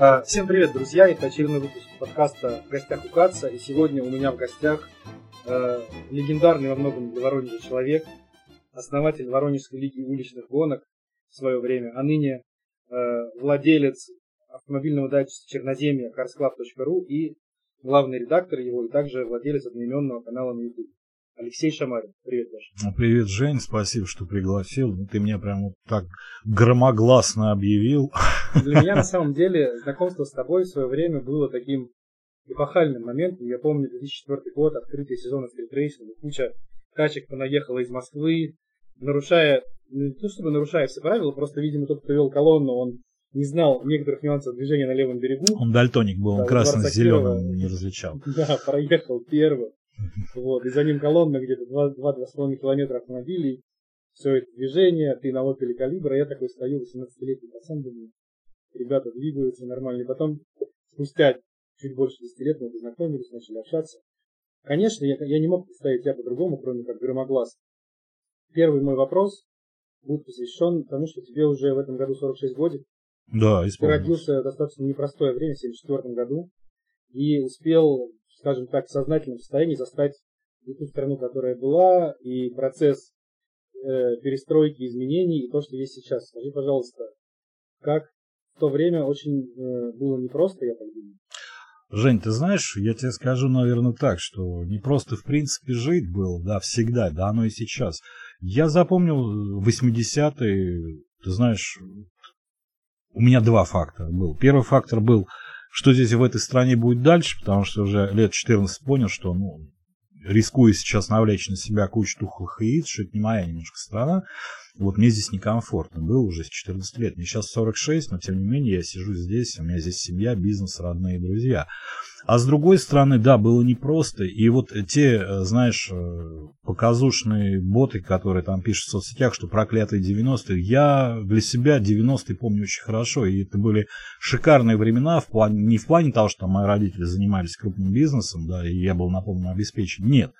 А, всем привет, друзья! Это очередной выпуск подкаста «В гостях у Каца». И сегодня у меня в гостях э, легендарный во многом для Воронежа человек, основатель Воронежской лиги уличных гонок в свое время, а ныне э, владелец автомобильного дайджеста Черноземья carsclub.ru и главный редактор его, и также владелец одноименного канала на YouTube. Алексей Шамарин. Привет, Леша. Ну, привет, Жень. Спасибо, что пригласил. Ну, ты меня прям вот так громогласно объявил. Для меня, на самом деле, знакомство с тобой в свое время было таким эпохальным моментом. Я помню 2004 год, открытие сезона стритрейсинга. Куча качек понаехала из Москвы, нарушая, не то чтобы нарушая все правила, просто, видимо, тот, кто вел колонну, он не знал некоторых нюансов движения на левом берегу. Он дальтоник был, он да, красно-зеленым не различал. Да, проехал первым. Вот, и за ним колонна где-то 2-2,5 километра автомобилей. Все это движение, ты на опеле калибра, я такой стою, 18-летний пацан, думаю, ребята двигаются нормально. И потом, спустя чуть больше 10 лет мы познакомились, начали общаться. Конечно, я, я не мог представить тебя по-другому, кроме как громоглас. Первый мой вопрос будет посвящен тому, что тебе уже в этом году 46 годик. Да, исполнилось. Ты родился достаточно непростое время, в 74 году, и успел скажем так, сознательном состоянии застать ту страну, которая была, и процесс э, перестройки, изменений, и то, что есть сейчас. Скажи, пожалуйста, как в то время очень э, было непросто, я так думаю. Жень, ты знаешь, я тебе скажу, наверное, так, что не просто в принципе жить было, да, всегда, да, оно и сейчас. Я запомнил 80-е, ты знаешь, у меня два фактора был. Первый фактор был что здесь в этой стране будет дальше, потому что уже лет 14 понял, что ну, рискую сейчас навлечь на себя кучу тухлых яиц, что это не моя немножко страна. Вот мне здесь некомфортно. Было уже с 14 лет. Мне сейчас 46, но тем не менее я сижу здесь, у меня здесь семья, бизнес, родные друзья. А с другой стороны, да, было непросто. И вот те, э, знаешь, э, показушные боты, которые там пишут в соцсетях, что проклятые 90-е, я для себя 90-е помню очень хорошо. И это были шикарные времена, в плане, не в плане того, что мои родители занимались крупным бизнесом, да, и я был на полном обеспечении. Нет.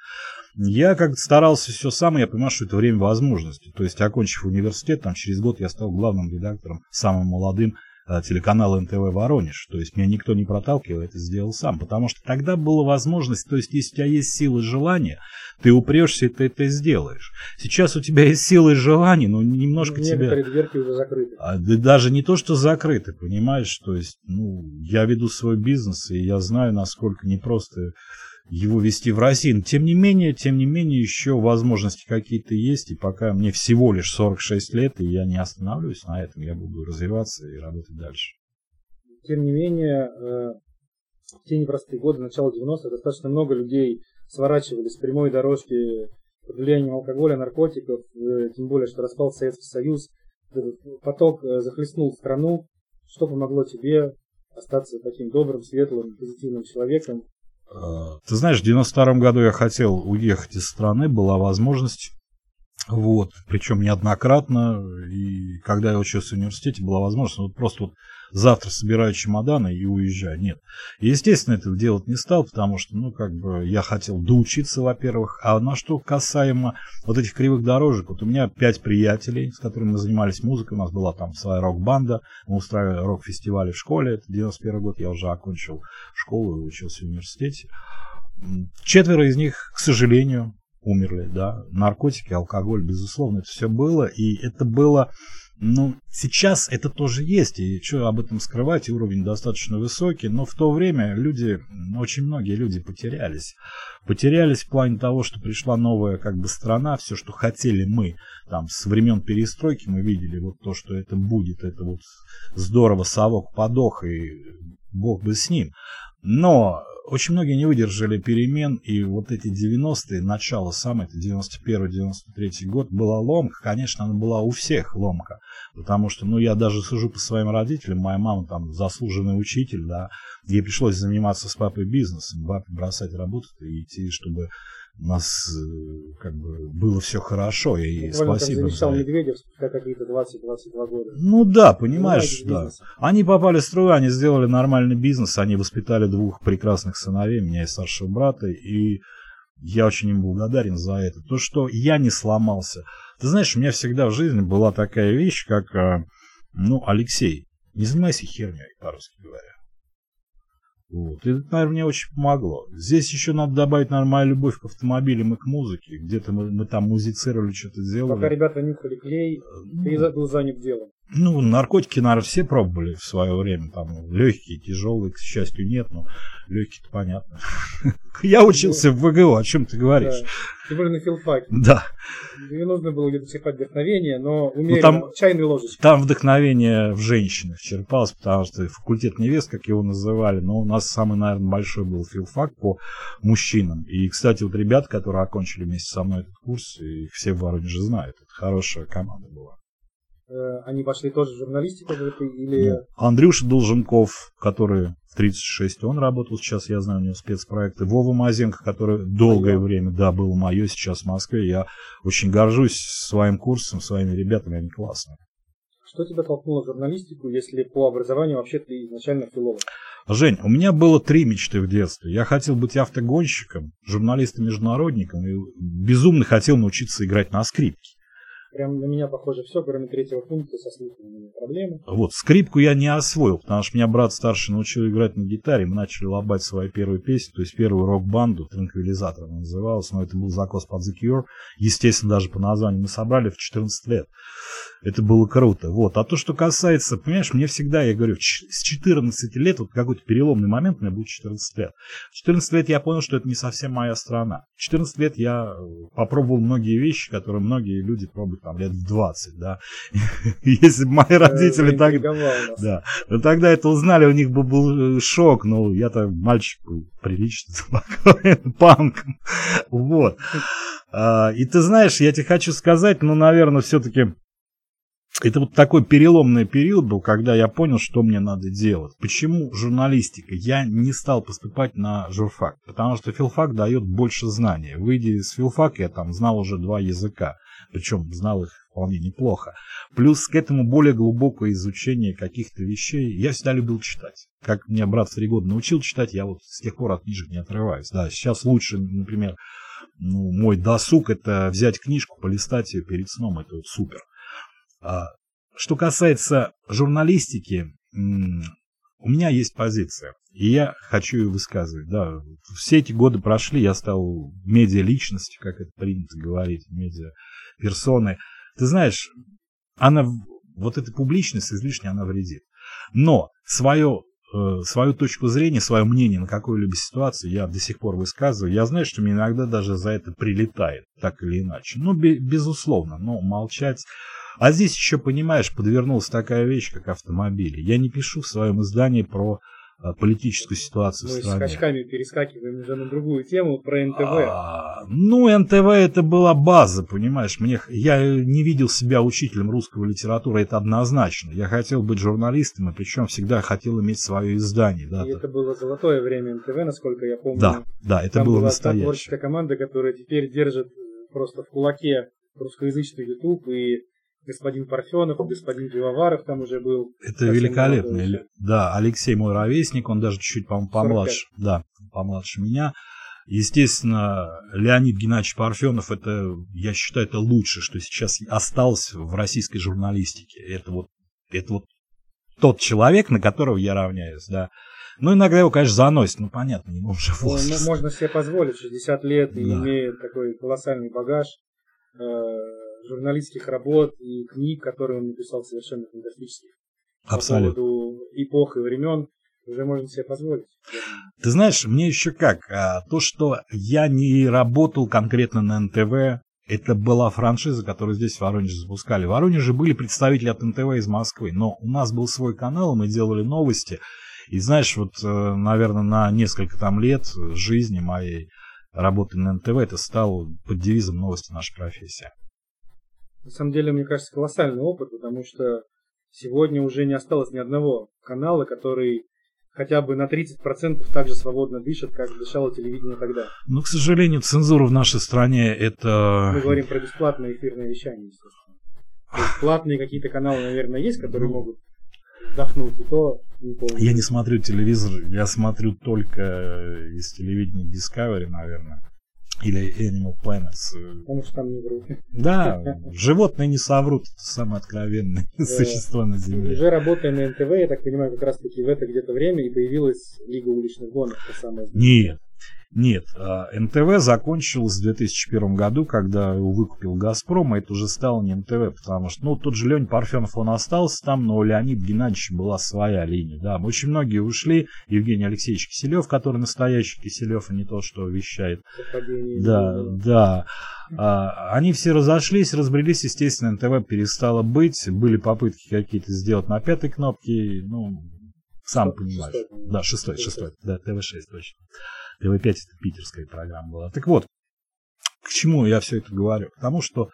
Я как старался все сам, я понимаю, что это время возможностей. То есть, окончив университет, там через год я стал главным редактором, самым молодым э, телеканала НТВ Воронеж. То есть меня никто не проталкивал, это сделал сам. Потому что тогда была возможность, то есть если у тебя есть силы и желание, ты упрешься и ты это сделаешь. Сейчас у тебя есть силы и желание, но немножко Некоторые тебя... дверки уже закрыты. А, да даже не то, что закрыты, понимаешь? То есть, ну, я веду свой бизнес, и я знаю, насколько непросто его вести в России. Тем не менее, тем не менее, еще возможности какие-то есть. И пока мне всего лишь 46 лет, и я не остановлюсь на этом, я буду развиваться и работать дальше. Тем не менее, э, в те непростые годы, начала 90-х, достаточно много людей сворачивали с прямой дорожки под влиянием алкоголя, наркотиков, э, тем более, что распал Советский Союз. Этот поток э, захлестнул страну. Что помогло тебе остаться таким добрым, светлым, позитивным человеком ты знаешь, в 92 году я хотел уехать из страны, была возможность. Вот, причем неоднократно, и когда я учился в университете, была возможность, вот просто вот завтра собираю чемоданы и уезжаю. Нет. естественно, этого делать не стал, потому что, ну, как бы, я хотел доучиться, во-первых, а на что касаемо вот этих кривых дорожек, вот у меня пять приятелей, с которыми мы занимались музыкой, у нас была там своя рок-банда, мы устраивали рок-фестивали в школе, это 91 год, я уже окончил школу и учился в университете. Четверо из них, к сожалению, умерли, да, наркотики, алкоголь, безусловно, это все было, и это было ну, сейчас это тоже есть, и что об этом скрывать, уровень достаточно высокий, но в то время люди, очень многие люди потерялись. Потерялись в плане того, что пришла новая как бы страна, все, что хотели мы, там, с времен перестройки мы видели вот то, что это будет, это вот здорово, совок подох, и бог бы с ним. Но очень многие не выдержали перемен, и вот эти 90-е, начало самое, это 91-93 год, была ломка. Конечно, она была у всех ломка, потому что, ну, я даже сужу по своим родителям, моя мама там заслуженный учитель, да, ей пришлось заниматься с папой бизнесом, бросать работу и идти, чтобы у нас э, как бы было все хорошо, и Буквально спасибо. Как завещал Медведев спустя какие-то 20-22 года. Ну да, понимаешь, да. Они попали в струю, они сделали нормальный бизнес, они воспитали двух прекрасных сыновей, меня и старшего брата, и я очень им благодарен за это. То, что я не сломался. Ты знаешь, у меня всегда в жизни была такая вещь, как, э, ну, Алексей, Не занимайся херней, по-русски говоря. Вот. И это, наверное, мне очень помогло. Здесь еще надо добавить, наверное, моя любовь к автомобилям и к музыке. Где-то мы, мы там музицировали, что-то делали. Пока ребята нюхали клей, ну, ты был занят делом. Ну, наркотики, наверное, все пробовали в свое время. Там легкие, тяжелые, к счастью, нет, но легкие-то понятно. Я учился в ВГУ, о чем ты говоришь? Ты были на филфаке. Да. Мне нужно было где-то черпать вдохновение, но умеренно, там, чайной ложечкой. Там вдохновение в женщинах черпалось, потому что факультет невест, как его называли, но у нас самый, наверное, большой был филфак по мужчинам. И, кстати, вот ребята, которые окончили вместе со мной этот курс, их все в Воронеже знают. Это хорошая команда была. Э, они пошли тоже в журналистику или... Ну, Андрюша Долженков, который в 36, он работал сейчас, я знаю, у него спецпроекты. Вова Мазенко, который долгое Мое. время, да, был мое, сейчас в Москве. Я очень горжусь своим курсом, своими ребятами, они классные. Что тебя толкнуло в журналистику, если по образованию вообще ты изначально филолог? Жень, у меня было три мечты в детстве. Я хотел быть автогонщиком, журналистом-международником и безумно хотел научиться играть на скрипке. Прям на меня похоже все, кроме третьего пункта со меня проблемы. Вот, скрипку я не освоил, потому что меня брат старший научил играть на гитаре. Мы начали лобать свою первую песню, то есть первую рок-банду, Транквилизатор она называлась, но это был закос под The Cure. Естественно, даже по названию мы собрали в 14 лет. Это было круто. Вот. А то, что касается, понимаешь, мне всегда, я говорю, с 14 лет, вот какой-то переломный момент, меня будет 14 лет. В 14 лет я понял, что это не совсем моя страна. В 14 лет я э, попробовал многие вещи, которые многие люди пробуют там лет в 20, да. Если бы мои родители так... Да. Но тогда это узнали, у них бы был э, шок. Ну, я-то мальчик был приличный, спокойный, панк. Вот. А, и ты знаешь, я тебе хочу сказать, ну, наверное, все-таки это вот такой переломный период был, когда я понял, что мне надо делать. Почему журналистика? Я не стал поступать на журфак, потому что филфак дает больше знаний. Выйдя из филфака, я там знал уже два языка, причем знал их вполне неплохо. Плюс к этому более глубокое изучение каких-то вещей. Я всегда любил читать. Как меня брат в три года научил читать, я вот с тех пор от книжек не отрываюсь. Да, сейчас лучше, например, ну, мой досуг это взять книжку, полистать ее перед сном, это вот супер. А, что касается журналистики, у меня есть позиция, и я хочу ее высказывать. Да, все эти годы прошли, я стал медиа-личностью, как это принято говорить, медиа-персоной. Ты знаешь, она, вот эта публичность излишне, она вредит. Но свое э, свою точку зрения, свое мнение на какую-либо ситуацию я до сих пор высказываю. Я знаю, что мне иногда даже за это прилетает, так или иначе. Ну, безусловно, но молчать а здесь еще, понимаешь, подвернулась такая вещь, как автомобили. Я не пишу в своем издании про а, политическую ситуацию Мы в стране. Мы скачками перескакиваем уже на другую тему, про НТВ. А, ну, НТВ это была база, понимаешь. Мне, я не видел себя учителем русского литературы, это однозначно. Я хотел быть журналистом, и причем всегда хотел иметь свое издание. Да, и это было золотое время НТВ, насколько я помню. Да, да, это Там было была настоящее. творческая команда, которая теперь держит просто в кулаке русскоязычный YouTube и господин Парфенов, господин Пивоваров там уже был. Это великолепно. Да, Алексей мой ровесник, он даже чуть-чуть, по-моему, помладше. 45. Да, помладше меня. Естественно, Леонид Геннадьевич Парфенов, это, я считаю, это лучшее, что сейчас осталось в российской журналистике. Это вот, это вот тот человек, на которого я равняюсь, да. Ну, иногда его, конечно, заносит, ну, понятно, ему уже возраст. Ну, можно себе позволить, 60 лет и да. имеет такой колоссальный багаж. Э, журналистских работ и книг, которые он написал совершенно фантастических. Абсолютно. По поводу эпох и времен уже можно себе позволить. Ты знаешь, мне еще как, а, то, что я не работал конкретно на НТВ, это была франшиза, которую здесь в Воронеже запускали. В Воронеже были представители от НТВ из Москвы, но у нас был свой канал, мы делали новости. И знаешь, вот, э, наверное, на несколько там лет жизни моей работы на НТВ это стало под девизом «Новости наша профессия». На самом деле, мне кажется, колоссальный опыт, потому что сегодня уже не осталось ни одного канала, который хотя бы на 30% так же свободно дышит, как дышало телевидение тогда. Ну, к сожалению, цензура в нашей стране это... Мы говорим про бесплатное эфирное вещание, естественно. Платные какие-то каналы, наверное, есть, которые ну, могут вдохнуть, и то не помню. Я не смотрю телевизор, я смотрю только из телевидения Discovery, наверное. Или Animal Planets. Потому что там не врут. Да, животные не соврут, это самые откровенные существа на Земле. Уже работая на НТВ, я так понимаю, как раз таки в это где-то время и появилась Лига уличных гонок. Нет, нет, а, НТВ закончилось в 2001 году, когда его выкупил «Газпром», и это уже стало не НТВ, потому что, ну, тот же Лень Парфенов, он остался там, но у Леонида Геннадьевича была своя линия, да. Очень многие ушли, Евгений Алексеевич Киселев, который настоящий Киселев, а не то, что вещает. Да, да. А, они все разошлись, разбрелись, естественно, НТВ перестало быть, были попытки какие-то сделать на пятой кнопке, ну, сам понимаешь. Да, шестой, шестой, да, ТВ-6 точно. ТВ-5 это питерская программа была. Так вот, к чему я все это говорю? Потому что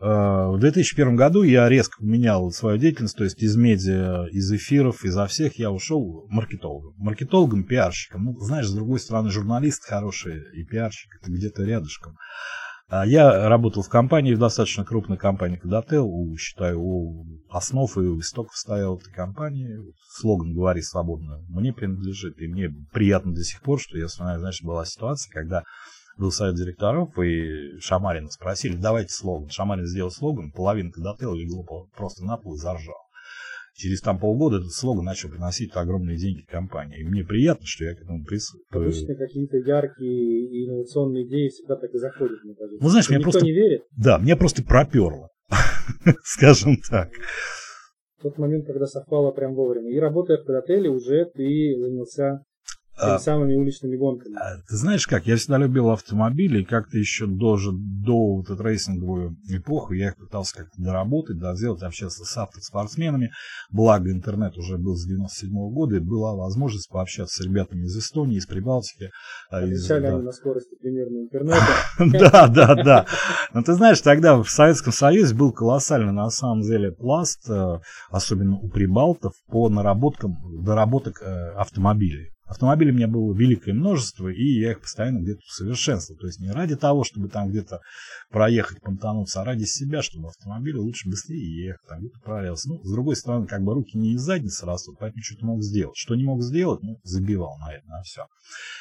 э, в 2001 году я резко поменял свою деятельность, то есть из медиа, из эфиров, изо всех я ушел маркетологом. Маркетологом, пиарщиком. Ну, знаешь, с другой стороны, журналист хороший и пиарщик, это где-то рядышком. А я работал в компании, в достаточно крупной компании Кадател, у, считаю, у основ и у истоков стоял этой компании. Слоган «Говори свободно» мне принадлежит, и мне приятно до сих пор, что я вспоминаю, знаешь, была ситуация, когда был совет директоров, и Шамарина спросили, давайте слоган. Шамарин сделал слоган, половина Кадател легла просто на пол и заржал через там полгода этот слоган начал приносить огромные деньги компании. И мне приятно, что я к этому присутствую. Обычно какие-то яркие и инновационные идеи всегда так и заходят, мне кажется. Ну, знаешь, мне Никто просто... не верит. Да, мне просто проперло, скажем так. Тот момент, когда совпало прям вовремя. И работая в отеле, уже ты занялся Теми а, самыми уличными гонками. А, ты знаешь как, я всегда любил автомобили, и как-то еще даже до вот этой рейсинговую эпоху я их пытался как-то доработать, да, сделать, общаться с автоспортсменами. Благо интернет уже был с 97 -го года, и была возможность пообщаться с ребятами из Эстонии, из Прибалтики. Отвечали из, они на скорости примерно интернета. Да, да, да. Но ты знаешь, тогда в Советском Союзе был колоссальный на самом деле пласт, э, особенно у прибалтов, по наработкам, доработок э, автомобилей. Автомобилей у меня было великое множество, и я их постоянно где-то усовершенствовал. То есть не ради того, чтобы там где-то проехать, понтануться, а ради себя, чтобы автомобиль лучше быстрее ехать, там где-то проверялся. Ну, с другой стороны, как бы руки не из задницы растут, поэтому что-то мог сделать. Что не мог сделать, ну, забивал на это, на все.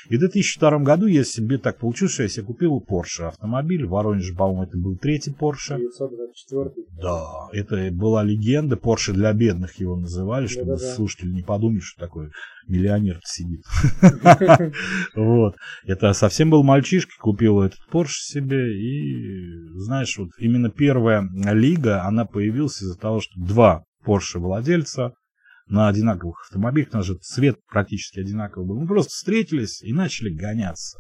И в 2002 году я себе так получилось, что я себе купил Porsche автомобиль. В Воронеже, по-моему, это был третий Porsche. 924. Да, это была легенда. Porsche для бедных его называли, чтобы Да-да-да. слушатели не подумали, что такой миллионер сидит. Вот. Это совсем был мальчишка, купил этот Porsche себе. И, знаешь, вот именно первая лига, она появилась из-за того, что два Porsche владельца на одинаковых автомобилях, у нас же цвет практически одинаковый был. Мы просто встретились и начали гоняться.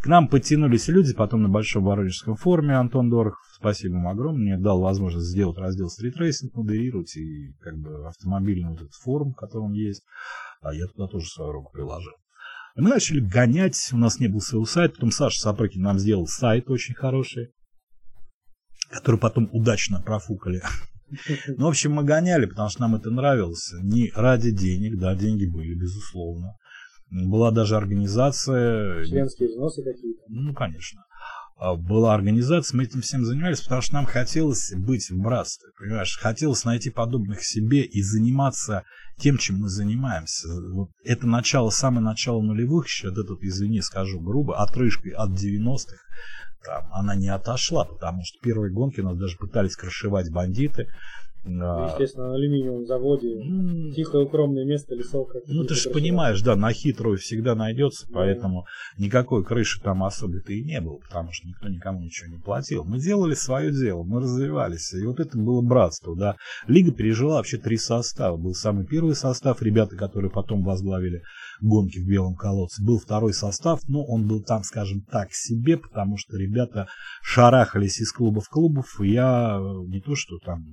К нам подтянулись люди, потом на Большом Воронежском форуме Антон Дорохов, спасибо ему огромное, мне дал возможность сделать раздел стритрейсинг, модерировать и как бы автомобильный вот этот форум, который он есть, а я туда тоже свою руку приложил. Мы начали гонять, у нас не был своего сайта, потом Саша Сапрыкин нам сделал сайт очень хороший, который потом удачно профукали ну, в общем, мы гоняли, потому что нам это нравилось. Не ради денег, да, деньги были, безусловно. Была даже организация... Членские взносы какие-то? Ну, конечно. А, была организация, мы этим всем занимались, потому что нам хотелось быть в братстве, понимаешь? Хотелось найти подобных себе и заниматься тем, чем мы занимаемся. Вот это начало, самое начало нулевых, еще, вот этот, извини, скажу грубо, отрыжкой от 90-х, там, она не отошла, потому что первые гонки нас даже пытались крышевать бандиты. А, естественно, на алюминиевом заводе. Mm. Тихое укромное место, лесов. Ну, ты же понимаешь, да, на хитрую всегда найдется, mm. поэтому никакой крыши там особо-то и не было, потому что никто никому ничего не платил. Мы делали свое дело, мы развивались, и вот это было братство, да. Лига пережила вообще три состава. Был самый первый состав, ребята, которые потом возглавили гонки в Белом колодце. Был второй состав, но он был там, скажем так, себе, потому что ребята шарахались из клубов в клубов, и я не то, что там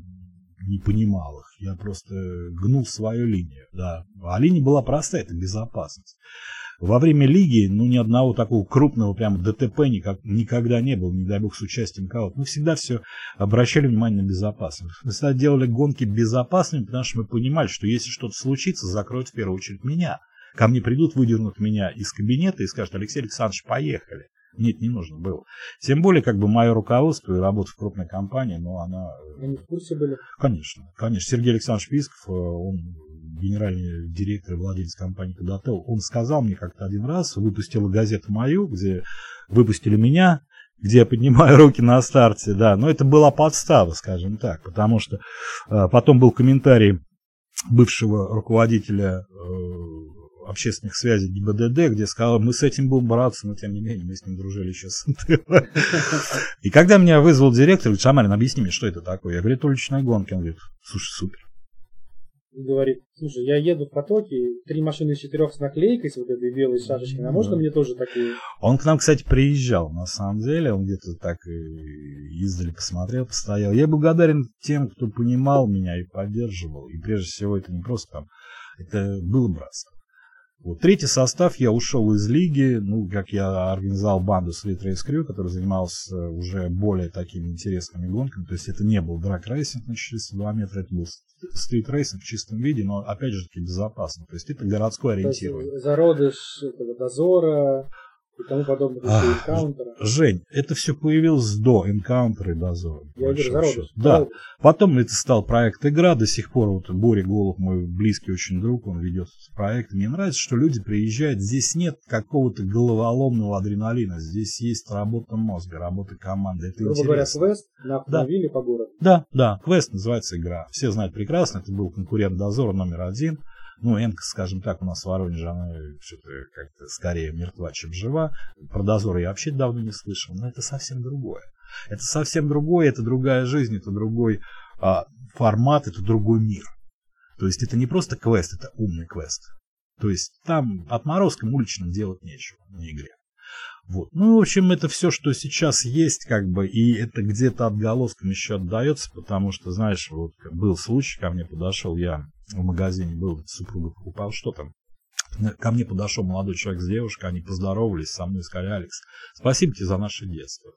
не понимал их. Я просто гнул свою линию. Да. А линия была простая, это безопасность. Во время лиги, ну, ни одного такого крупного прямо ДТП никак, никогда не было, не дай бог, с участием кого-то. Мы всегда все обращали внимание на безопасность. Мы всегда делали гонки безопасными, потому что мы понимали, что если что-то случится, закроют в первую очередь меня. Ко мне придут, выдернут меня из кабинета и скажут, Алексей Александрович, поехали. Нет, не нужно было. Тем более, как бы мое руководство и работа в крупной компании, но она... Они в курсе были? Конечно, конечно. Сергей Александрович Писков, э, он генеральный директор и владелец компании Кадател, он сказал мне как-то один раз, выпустила газету мою, где выпустили меня, где я поднимаю руки на старте, да, но это была подстава, скажем так, потому что э, потом был комментарий бывшего руководителя э, общественных связей ГИБДД, где сказал, мы с этим будем бороться, но тем не менее мы с ним дружили еще с НТВ. И когда меня вызвал директор, говорит, Шамалин, объясни мне, что это такое? Я говорю, это уличная гонка. Он говорит, слушай, супер говорит, слушай, я еду в потоке, три машины из четырех с наклейкой, с вот этой белой шашечкой, а можно да. мне тоже такую? Он к нам, кстати, приезжал, на самом деле, он где-то так издали посмотрел, постоял. Я благодарен тем, кто понимал меня и поддерживал, и прежде всего это не просто там, это было братство. Вот. Третий состав я ушел из лиги, ну, как я организовал банду Street Race Crew, который занимался уже более такими интересными гонками. То есть это не был драг-рейсинг на 402 метра, это был стрит-рейсинг в чистом виде, но опять же таки безопасно. То есть это городское ориентирование. Зародыш этого дозора, и тому подобных а, энкаунтера. Жень, это все появилось до энкаунтера и дозора. Я говорю, зародыш. Да. Зародыш. Потом это стал проект игра. До сих пор вот Боря Голуб, мой близкий очень друг, он ведет проект. Мне нравится, что люди приезжают. Здесь нет какого-то головоломного адреналина. Здесь есть работа мозга, работа команды. Это Грубо говоря, квест на автомобиле да. по городу. Да, да. Квест называется игра. Все знают прекрасно. Это был конкурент дозора номер один. Ну, Энка, скажем так, у нас в Воронеже, она что-то как-то скорее мертва, чем жива. Про дозор я вообще давно не слышал, но это совсем другое. Это совсем другое, это другая жизнь, это другой а, формат, это другой мир. То есть это не просто квест, это умный квест. То есть там отморозкам уличным делать нечего на игре. Вот. Ну, в общем, это все, что сейчас есть, как бы, и это где-то отголоском еще отдается, потому что, знаешь, вот был случай, ко мне подошел, я в магазине был, супруга покупал, что там, Ко мне подошел молодой человек с девушкой, они поздоровались со мной, сказали, Алекс, спасибо тебе за наше детство.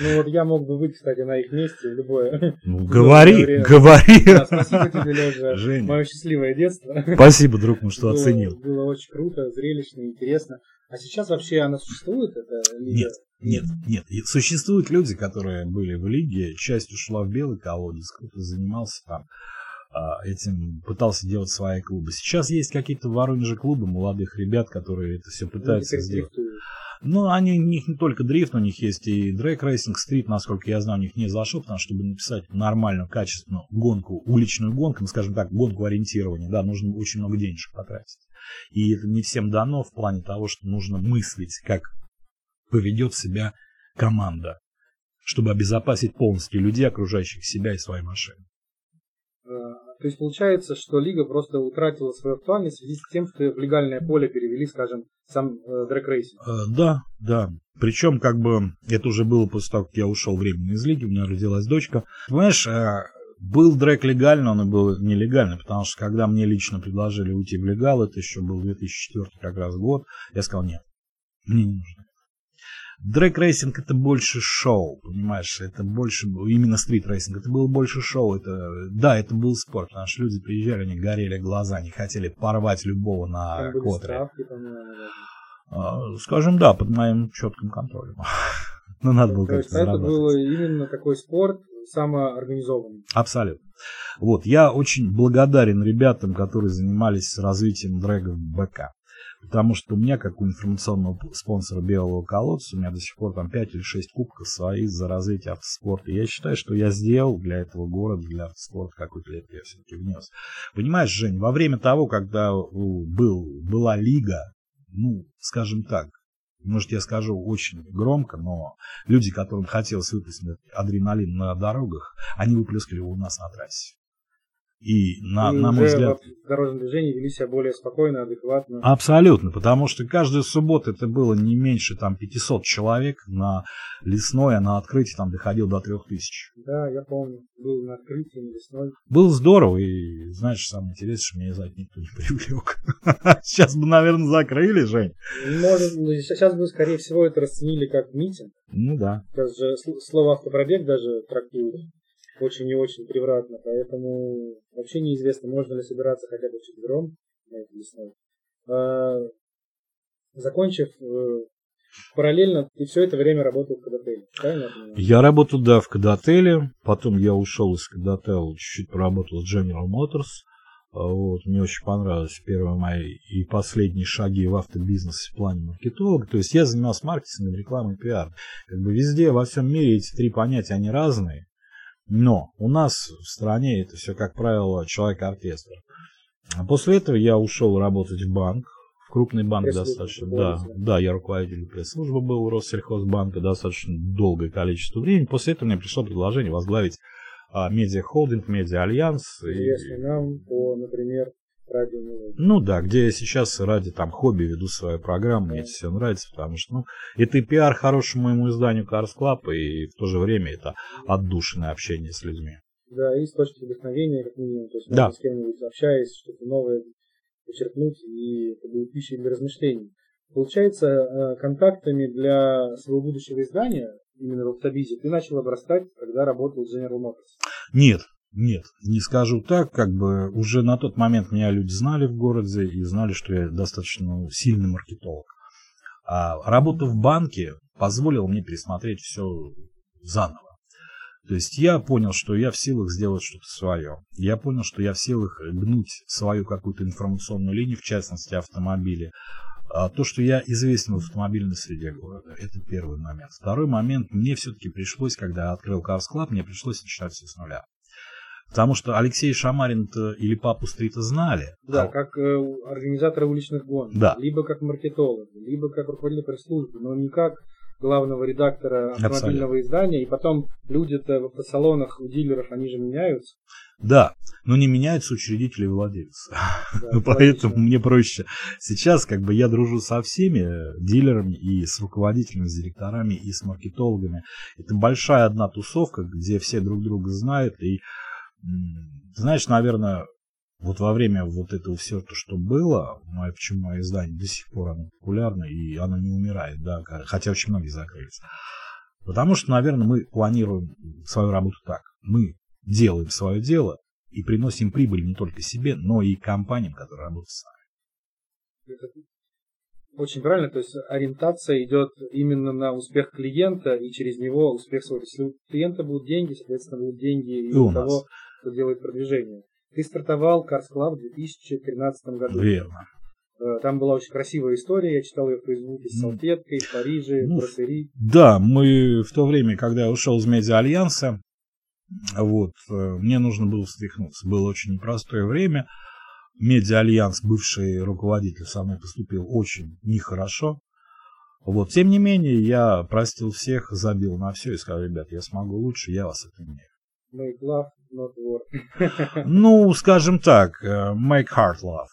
Ну вот я мог бы быть, кстати, на их месте любое. Ну, говори, время. говори. Да, спасибо тебе, Лежа, Женя. мое счастливое детство. Спасибо, друг мой, что было, оценил. Было очень круто, зрелищно, интересно. А сейчас вообще она существует, эта лига? Нет, нет, нет. Существуют люди, которые были в лиге, часть ушла в белый колодец, кто-то занимался там этим пытался делать свои клубы. Сейчас есть какие-то в Воронеже клубы молодых ребят, которые это все пытаются сделать. Ну, они, у них не только дрифт, у них есть и drag racing, стрит, насколько я знаю, у них не зашел, потому что, чтобы написать нормальную, качественную гонку, уличную гонку, ну, скажем так, гонку ориентирования, да, нужно очень много денежек потратить. И это не всем дано в плане того, что нужно мыслить, как поведет себя команда, чтобы обезопасить полностью людей, окружающих себя и свои машины. То есть получается, что лига просто утратила свою актуальность в связи с тем, что в легальное поле перевели, скажем, сам э, drag racing. Э, да, да. Причем, как бы, это уже было после того, как я ушел временно из лиги, у меня родилась дочка. Понимаешь, э, был дрэг легально, он и был нелегальный, потому что когда мне лично предложили уйти в легал, это еще был 2004 как раз год, я сказал, нет, мне не нужно. Дрэг-рейсинг это больше шоу, понимаешь, это больше, именно стрит-рейсинг, это было больше шоу, это, да, это был спорт, потому что люди приезжали, они горели глаза, они хотели порвать любого на котре. А, скажем, да, под моим четким контролем. Но надо было То есть это был именно такой спорт самоорганизованный. Абсолютно. Вот, я очень благодарен ребятам, которые занимались развитием дрэга в БК. Потому что у меня, как у информационного спонсора Белого колодца, у меня до сих пор там 5 или 6 кубков своих за развитие автоспорта. Я считаю, что я сделал для этого города, для автоспорта какой-то лет я все-таки внес. Понимаешь, Жень, во время того, когда был, была лига, ну, скажем так, может, я скажу очень громко, но люди, которым хотелось выплеснуть адреналин на дорогах, они выплескали его у нас на трассе. И, на, и на мой взгляд... в дорожном движении вели себя более спокойно, адекватно. Абсолютно, потому что каждая суббота это было не меньше там 500 человек на лесной, а на открытии там доходил до 3000. Да, я помню, был на открытии, на лесной. Было здорово, и знаешь, самое интересное, что меня за это никто не привлек. Сейчас бы, наверное, закрыли, Жень. Может, сейчас бы, скорее всего, это расценили как митинг. Ну да. Сейчас же слово автопробег даже трактуют очень и очень превратно, поэтому вообще неизвестно, можно ли собираться хотя бы четвером на этой весной. А, закончив э, параллельно, ты все это время работал в Кадотеле, правильно? Я работал, да, в Кадотеле, потом я ушел из Кадотела, чуть-чуть поработал с General Motors, Вот, мне очень понравились первые мои и последние шаги в автобизнесе в плане маркетолога. То есть я занимался маркетингом, рекламой и пиар. Как бы везде, во всем мире эти три понятия, они разные. Но у нас в стране это все, как правило, человек-оркестр. А после этого я ушел работать в банк, в крупный банк достаточно. Да, да, я руководитель пресс-службы был у Россельхозбанка достаточно долгое количество времени. После этого мне пришло предложение возглавить а, медиа-холдинг, медиа-альянс. Если и... нам по, например, радио Ну да, где я сейчас ради там хобби веду свою программу, мне это все нравится, потому что ну, это и пиар хорошему моему изданию Cars Club, и в то же время это отдушенное общение с людьми. Да, и источник вдохновения, как минимум. То есть, да. с кем-нибудь общаясь, что-то новое подчеркнуть, и это будет пищей для размышлений. Получается, э, контактами для своего будущего издания, именно в автобизе, ты начал обрастать, когда работал в General Motors? Нет, нет, не скажу так, как бы уже на тот момент меня люди знали в городе и знали, что я достаточно сильный маркетолог. А работа в банке позволила мне пересмотреть все заново. То есть я понял, что я в силах сделать что-то свое. Я понял, что я в силах гнуть свою какую-то информационную линию, в частности автомобили. А то, что я известен в автомобильной среде города, это первый момент. Второй момент, мне все-таки пришлось, когда я открыл Cars Club, мне пришлось начинать все с нуля. Потому что Алексей Шамарин или Папу Стрита знали. Да, а... как э, организаторы уличных гонок. Да. Либо как маркетолог, либо как руководитель пресс-службы, но не как главного редактора автомобильного Абсолютно. издания, и потом люди-то в автосалонах у дилеров, они же меняются. Да, но не меняются учредители и владельцы. Да, Поэтому мне проще. Сейчас как бы я дружу со всеми дилерами и с руководителями, с директорами и с маркетологами. Это большая одна тусовка, где все друг друга знают. И знаешь, наверное, вот во время вот этого всего, то, что было, мое, почему мое издание до сих пор оно популярно, и оно не умирает, да, хотя очень многие закрылись. Потому что, наверное, мы планируем свою работу так. Мы делаем свое дело и приносим прибыль не только себе, но и компаниям, которые работают с нами. Очень правильно, то есть ориентация идет именно на успех клиента и через него успех своего. Если у клиента будут деньги, соответственно, будут деньги и, и у, у того, кто делает продвижение. Ты стартовал Cars Club в 2013 году. Верно. Э, там была очень красивая история, я читал ее в Фейсбуке с салфеткой, в Париже, ну, в Брасserie. Да, мы в то время, когда я ушел из Медиа Альянса, вот, э, мне нужно было встряхнуться. Было очень непростое время. Медиа Альянс, бывший руководитель, со мной поступил очень нехорошо. Вот, тем не менее, я простил всех, забил на все и сказал, ребят, я смогу лучше, я вас это не Not war. ну, скажем так, э, make heart love.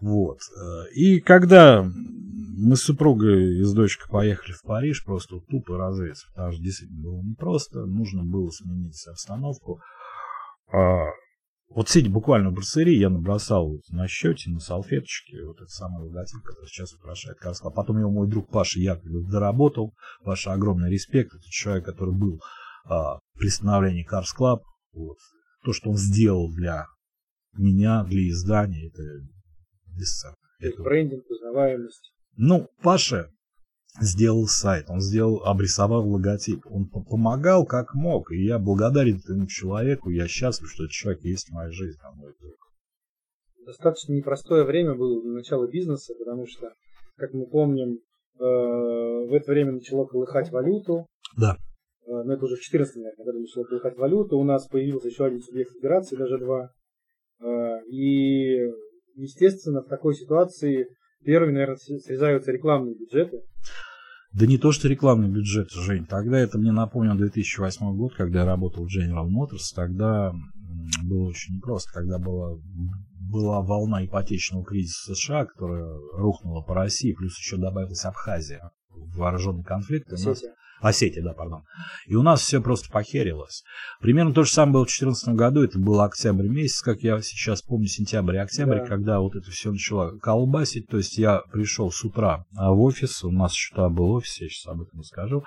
Вот. Э, и когда мы с супругой и с дочкой поехали в Париж, просто тупо развеяться, потому что действительно было непросто, нужно было сменить обстановку. А, вот сидя буквально в брасserie, я набросал на счете, на салфеточке вот этот самый логотип, который сейчас украшает Карскла. Потом его мой друг Паша Яковлев доработал. Паша, огромный респект. Это человек, который был а, при становлении Cars Club. Вот. То, что он сделал для меня, для издания, это бесценно. Это брендинг, узнаваемость. Ну, Паша сделал сайт, он сделал, обрисовал логотип. Он помогал как мог, и я благодарен этому человеку, я счастлив, что этот человек есть в моей жизни, а мой друг. Достаточно непростое время было для начала бизнеса, потому что, как мы помним, э, в это время начало колыхать валюту. Да. Э, но ну, это уже в 14 наверное, когда начала колыхать валюта, у нас появился еще один субъект федерации, даже два. Э, и, естественно, в такой ситуации первыми, наверное, срезаются рекламные бюджеты. Да не то, что рекламный бюджет, Жень. Тогда это мне напомнил 2008 год, когда я работал в General Motors. Тогда было очень непросто, когда была, была волна ипотечного кризиса США, которая рухнула по России, плюс еще добавилась Абхазия в вооруженный конфликт. Осетия. Осетия, да, пардон. И у нас все просто похерилось. Примерно то же самое было в 2014 году. Это был октябрь месяц, как я сейчас помню, сентябрь и октябрь, да. когда вот это все начало колбасить. То есть я пришел с утра в офис, у нас еще тогда был офис, я сейчас об этом расскажу.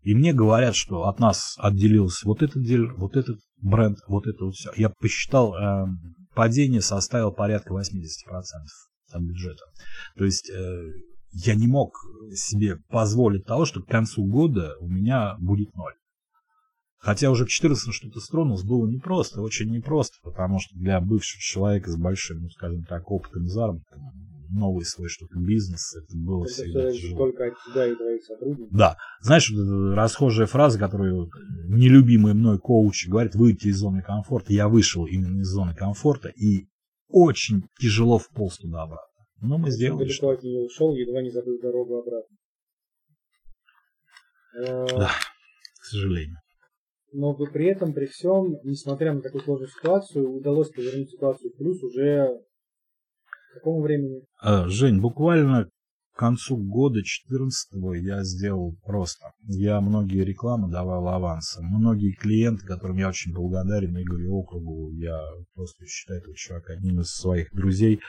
И мне говорят, что от нас отделился вот этот дилер, вот этот бренд, вот это вот все. Я посчитал, э, падение составило порядка 80% от бюджета. То есть э, я не мог себе позволить того, что к концу года у меня будет ноль. Хотя уже в 14 что-то стронулось, было непросто, очень непросто, потому что для бывшего человека с большим, ну, скажем так, опытом заработком, новый свой что-то бизнес, это было это всегда тяжело. Только от тебя и твоих сотрудников. Да. Знаешь, вот расхожая фраза, которую нелюбимый мной коуч говорит, выйти из зоны комфорта. Я вышел именно из зоны комфорта и очень тяжело вполз туда обратно. Но мы сделали. Далеко от нее ушел, едва не забыл дорогу обратно. Да, к сожалению. Но при этом, при всем, несмотря на такую сложную ситуацию, удалось повернуть ситуацию в плюс уже к какому времени? А, Жень, буквально к концу года 14-го я сделал просто. Я многие рекламы давал авансом. Многие клиенты, которым я очень благодарен Игорю Округу, я просто считаю этого человека одним из своих друзей,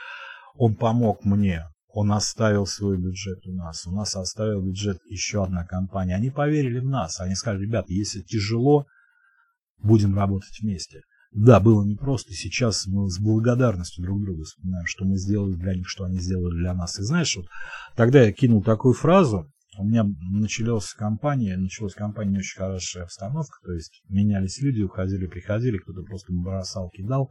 он помог мне он оставил свой бюджет у нас, у нас оставил бюджет еще одна компания. Они поверили в нас, они сказали, ребята, если тяжело, будем работать вместе. Да, было непросто, сейчас мы с благодарностью друг друга вспоминаем, что мы сделали для них, что они сделали для нас. И знаешь, вот тогда я кинул такую фразу, у меня началась компания, началась компания очень хорошая обстановка, то есть менялись люди, уходили, приходили, кто-то просто бросал, кидал.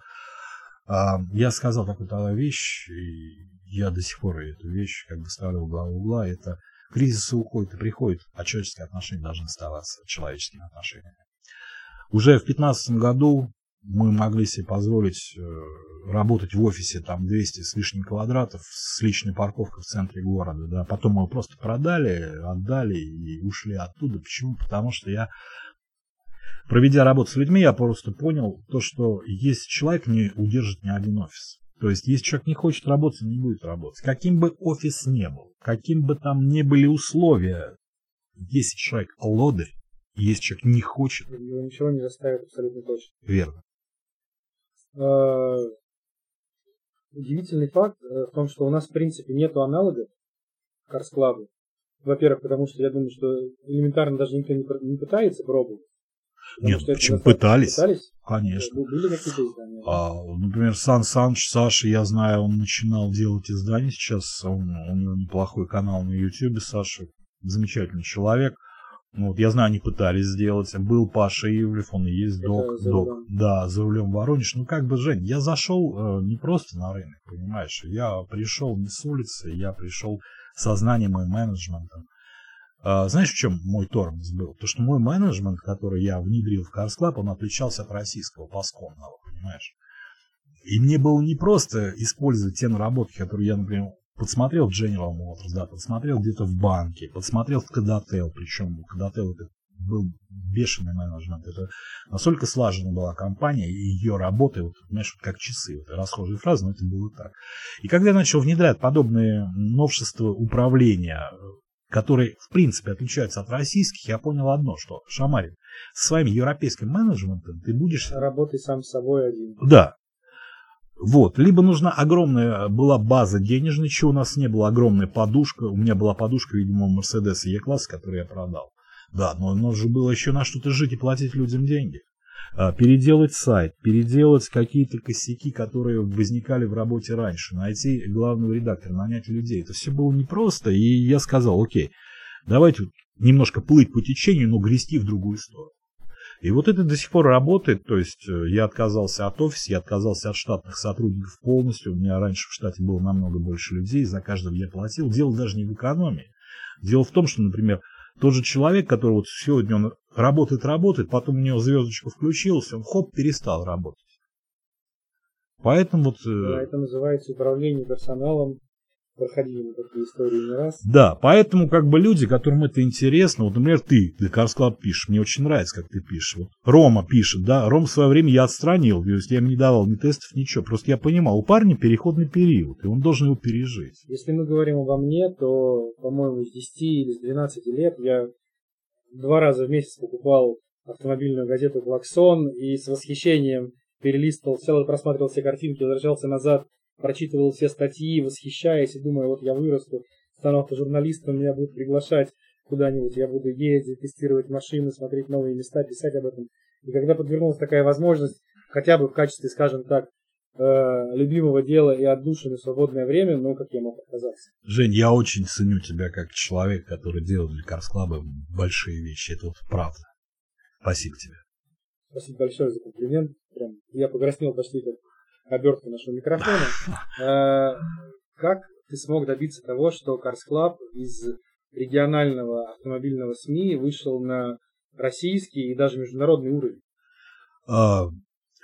А, я сказал такую тогда вещь, и я до сих пор эту вещь как бы ставлю в главу угла, это кризисы уходят и приходят, а человеческие отношения должны оставаться человеческими отношениями. Уже в 2015 году мы могли себе позволить э, работать в офисе там 200 с лишним квадратов с личной парковкой в центре города. Да. Потом мы просто продали, отдали и ушли оттуда. Почему? Потому что я, проведя работу с людьми, я просто понял то, что если человек не удержит ни один офис. То есть, если человек не хочет работать, он не будет работать. Каким бы офис ни был, каким бы там ни были условия, если человек лодырь, если человек не хочет... Его ничего не заставит абсолютно точно. Верно. А, удивительный факт э, в том, что у нас, в принципе, нет аналогов Club. Во-первых, потому что я думаю, что элементарно даже никто не пытается пробовать. Нет, почему пытались? Пытались? Конечно. Были какие-то издания? А, например, Сан Саныч, Саша, я знаю, он начинал делать издания сейчас. Он, у него неплохой канал на YouTube, Саша. Замечательный человек. Ну, вот, я знаю, они пытались сделать. Был Паша Ивлев, он и есть док. док. Да, за рулем Воронеж. Ну, как бы, Жень, я зашел э, не просто на рынок, понимаешь? Я пришел не с улицы, я пришел со знанием и менеджментом. А, знаешь, в чем мой тормоз был? То, что мой менеджмент, который я внедрил в Cars Club, он отличался от российского пасконного, понимаешь? И мне было не просто использовать те наработки, которые я, например, подсмотрел в General Motors, да, подсмотрел где-то в банке, подсмотрел в Кадател, причем Кадател это был бешеный менеджмент. Это настолько слажена была компания, и ее работа, вот, знаешь, вот как часы, вот, расхожие фразы, но это было так. И когда я начал внедрять подобные новшества управления, которые, в принципе, отличаются от российских, я понял одно, что, Шамарин, со своим европейским менеджментом ты будешь... Работай сам с собой один. Да, вот, либо нужна огромная была база денежная, чего у нас не было, огромная подушка. У меня была подушка, видимо, Mercedes E-класс, который я продал. Да, но нужно было еще на что-то жить и платить людям деньги. А, переделать сайт, переделать какие-то косяки, которые возникали в работе раньше, найти главного редактора, нанять людей. Это все было непросто, и я сказал, окей, давайте немножко плыть по течению, но грести в другую сторону. И вот это до сих пор работает, то есть э, я отказался от офиса, я отказался от штатных сотрудников полностью, у меня раньше в штате было намного больше людей, за каждого я платил. Дело даже не в экономии. Дело в том, что, например, тот же человек, который вот сегодня он работает, работает, потом у него звездочка включилась, он хоп, перестал работать. Поэтому вот... Э, да, это называется управление персоналом проходили мы такие истории не раз. Да, поэтому как бы люди, которым это интересно, вот, например, ты для Club пишешь, мне очень нравится, как ты пишешь. Вот Рома пишет, да, Ром в свое время я отстранил, то есть я ему не давал ни тестов, ничего, просто я понимал, у парня переходный период, и он должен его пережить. Если мы говорим обо мне, то, по-моему, с 10 или с 12 лет я два раза в месяц покупал автомобильную газету «Клаксон» и с восхищением перелистывал, и просматривал все картинки, возвращался назад прочитывал все статьи, восхищаясь и думая, вот я вырасту, стану автожурналистом, меня будут приглашать куда-нибудь, я буду ездить, тестировать машины, смотреть новые места, писать об этом. И когда подвернулась такая возможность, хотя бы в качестве, скажем так, э, любимого дела и отдушины свободное время, ну, как я мог отказаться. Жень, я очень ценю тебя как человек, который делает для Карс Клаба большие вещи. Это вот правда. Спасибо тебе. Спасибо большое за комплимент. Прям, я покраснел почти как обертка нашего микрофона. А, как ты смог добиться того, что Cars Club из регионального автомобильного СМИ вышел на российский и даже международный уровень?